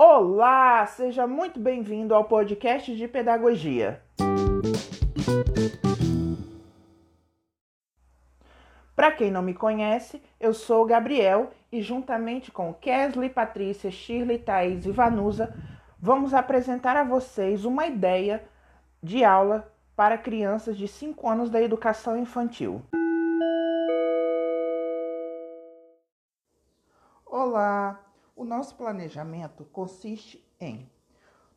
Olá, seja muito bem-vindo ao podcast de pedagogia. Para quem não me conhece, eu sou Gabriel e juntamente com Kesley, Patrícia, Shirley, Thaís e Vanusa, vamos apresentar a vocês uma ideia de aula para crianças de 5 anos da educação infantil. Olá! O nosso planejamento consiste em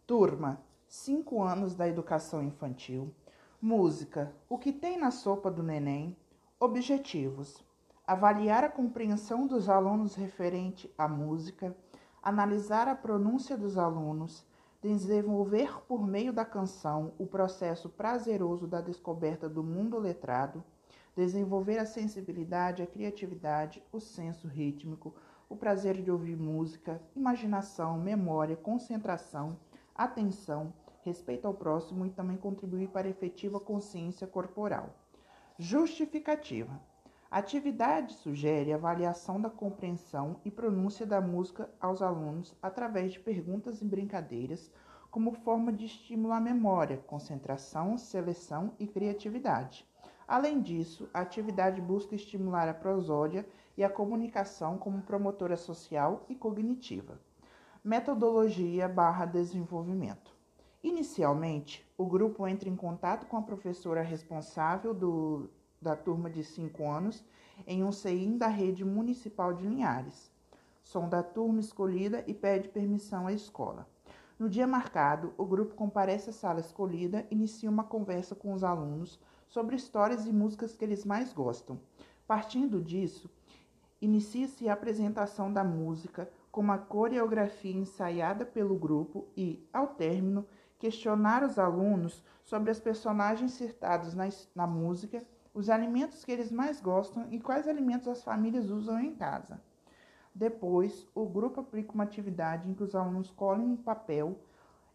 turma, 5 anos da educação infantil, música, o que tem na sopa do neném, objetivos, avaliar a compreensão dos alunos referente à música, analisar a pronúncia dos alunos, desenvolver por meio da canção o processo prazeroso da descoberta do mundo letrado, desenvolver a sensibilidade, a criatividade, o senso rítmico, o prazer de ouvir música, imaginação, memória, concentração, atenção, respeito ao próximo e também contribuir para efetiva consciência corporal. Justificativa. A atividade sugere avaliação da compreensão e pronúncia da música aos alunos através de perguntas e brincadeiras, como forma de estímulo à memória, concentração, seleção e criatividade. Além disso, a atividade busca estimular a prosódia e a comunicação como promotora social e cognitiva. Metodologia barra desenvolvimento. Inicialmente, o grupo entra em contato com a professora responsável do da turma de 5 anos em um CEIM da rede municipal de Linhares. Som da turma escolhida e pede permissão à escola. No dia marcado, o grupo comparece à sala escolhida e inicia uma conversa com os alunos sobre histórias e músicas que eles mais gostam. Partindo disso, inicia-se a apresentação da música com uma coreografia ensaiada pelo grupo e, ao término, questionar os alunos sobre as personagens citados na, na música os alimentos que eles mais gostam e quais alimentos as famílias usam em casa. Depois, o grupo aplica uma atividade em que os alunos colhem em papel,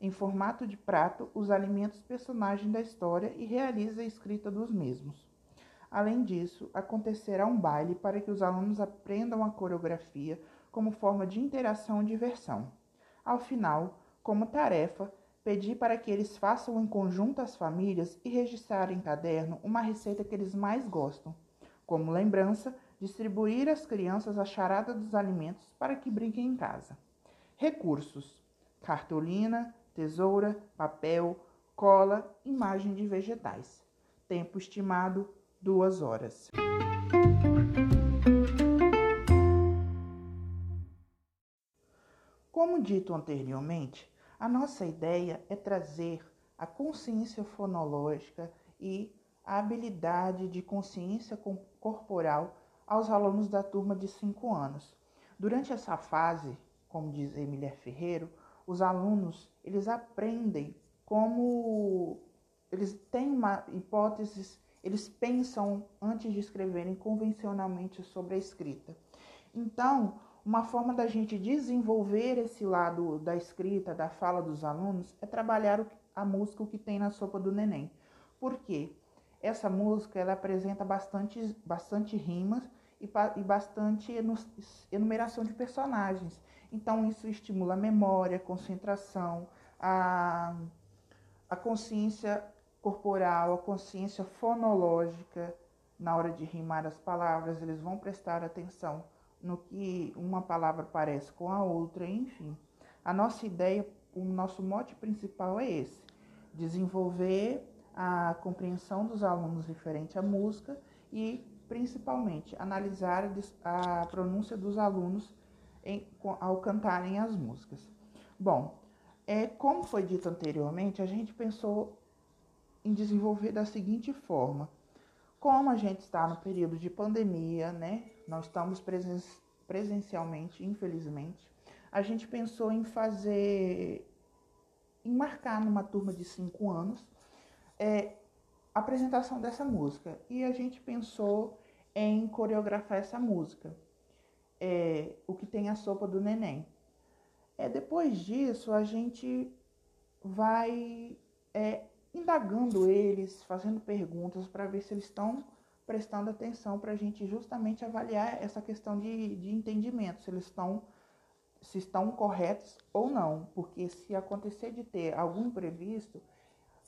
em formato de prato, os alimentos personagens da história e realiza a escrita dos mesmos. Além disso, acontecerá um baile para que os alunos aprendam a coreografia como forma de interação e diversão. Ao final, como tarefa, Pedi para que eles façam em conjunto as famílias e registrar em caderno uma receita que eles mais gostam. Como lembrança, distribuir às crianças a charada dos alimentos para que brinquem em casa. Recursos: cartolina, tesoura, papel, cola, imagem de vegetais. Tempo estimado: duas horas. Como dito anteriormente, a nossa ideia é trazer a consciência fonológica e a habilidade de consciência corporal aos alunos da turma de 5 anos. Durante essa fase, como diz Emília Ferreiro, os alunos eles aprendem como eles têm uma hipóteses, eles pensam antes de escreverem convencionalmente sobre a escrita. Então, uma forma da gente desenvolver esse lado da escrita, da fala dos alunos, é trabalhar a música o que tem na sopa do neném. Por quê? Essa música ela apresenta bastante, bastante rimas e, e bastante enumeração de personagens. Então, isso estimula a memória, a concentração, a, a consciência corporal, a consciência fonológica. Na hora de rimar as palavras, eles vão prestar atenção no que uma palavra parece com a outra, enfim. A nossa ideia, o nosso mote principal é esse: desenvolver a compreensão dos alunos referente à música e, principalmente, analisar a pronúncia dos alunos em, ao cantarem as músicas. Bom, é, como foi dito anteriormente, a gente pensou em desenvolver da seguinte forma: como a gente está no período de pandemia, né? Nós estamos presen presencialmente, infelizmente. A gente pensou em fazer, em marcar numa turma de cinco anos, é, a apresentação dessa música. E a gente pensou em coreografar essa música, é, o que tem a sopa do neném. É, depois disso, a gente vai indagando eles, fazendo perguntas para ver se eles estão prestando atenção para a gente justamente avaliar essa questão de, de entendimento, se eles estão se estão corretos ou não, porque se acontecer de ter algum imprevisto,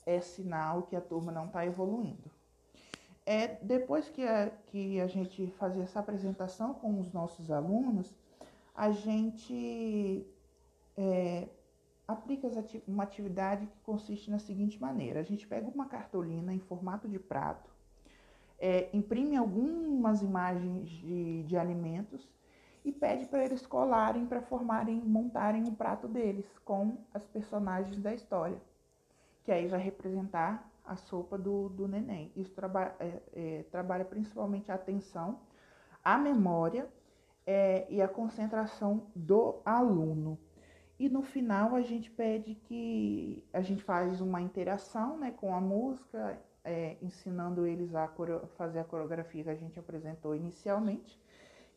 é sinal que a turma não está evoluindo. É, depois que a, que a gente fazia essa apresentação com os nossos alunos, a gente é, aplica uma atividade que consiste na seguinte maneira: a gente pega uma cartolina em formato de prato, é, imprime algumas imagens de, de alimentos e pede para eles colarem para formarem, montarem um prato deles com as personagens da história, que aí vai representar a sopa do, do neném. Isso traba, é, é, trabalha principalmente a atenção, a memória é, e a concentração do aluno. E no final a gente pede que a gente faz uma interação né, com a música, é, ensinando eles a fazer a coreografia que a gente apresentou inicialmente.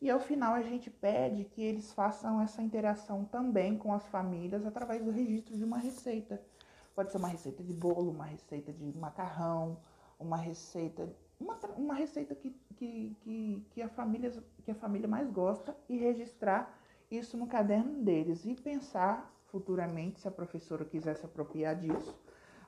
E ao final a gente pede que eles façam essa interação também com as famílias através do registro de uma receita. Pode ser uma receita de bolo, uma receita de macarrão, uma receita, uma, uma receita que, que, que, que, a família, que a família mais gosta e registrar isso no caderno deles e pensar futuramente, se a professora quiser se apropriar disso,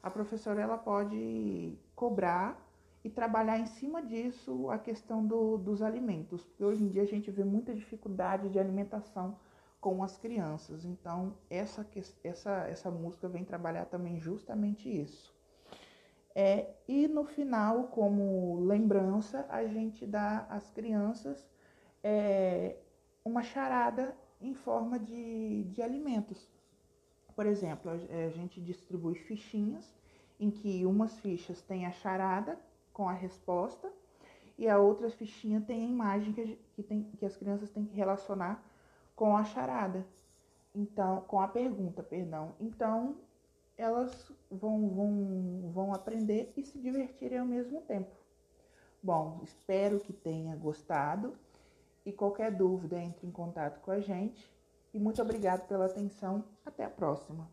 a professora ela pode cobrar e trabalhar em cima disso a questão do, dos alimentos, porque hoje em dia a gente vê muita dificuldade de alimentação com as crianças. Então, essa, essa, essa música vem trabalhar também justamente isso. É, e no final, como lembrança, a gente dá às crianças é, uma charada em forma de, de alimentos. Por exemplo, a, gente distribui fichinhas em que umas fichas têm a charada com a resposta e a outra fichinha tem a imagem que, que, tem, que as crianças têm que relacionar com a charada. Então, com a pergunta, perdão. Então, elas vão, vão, vão aprender e se divertirem ao mesmo tempo. Bom, espero que tenha gostado e qualquer dúvida entre em contato com a gente. E muito obrigado pela atenção. Até a próxima.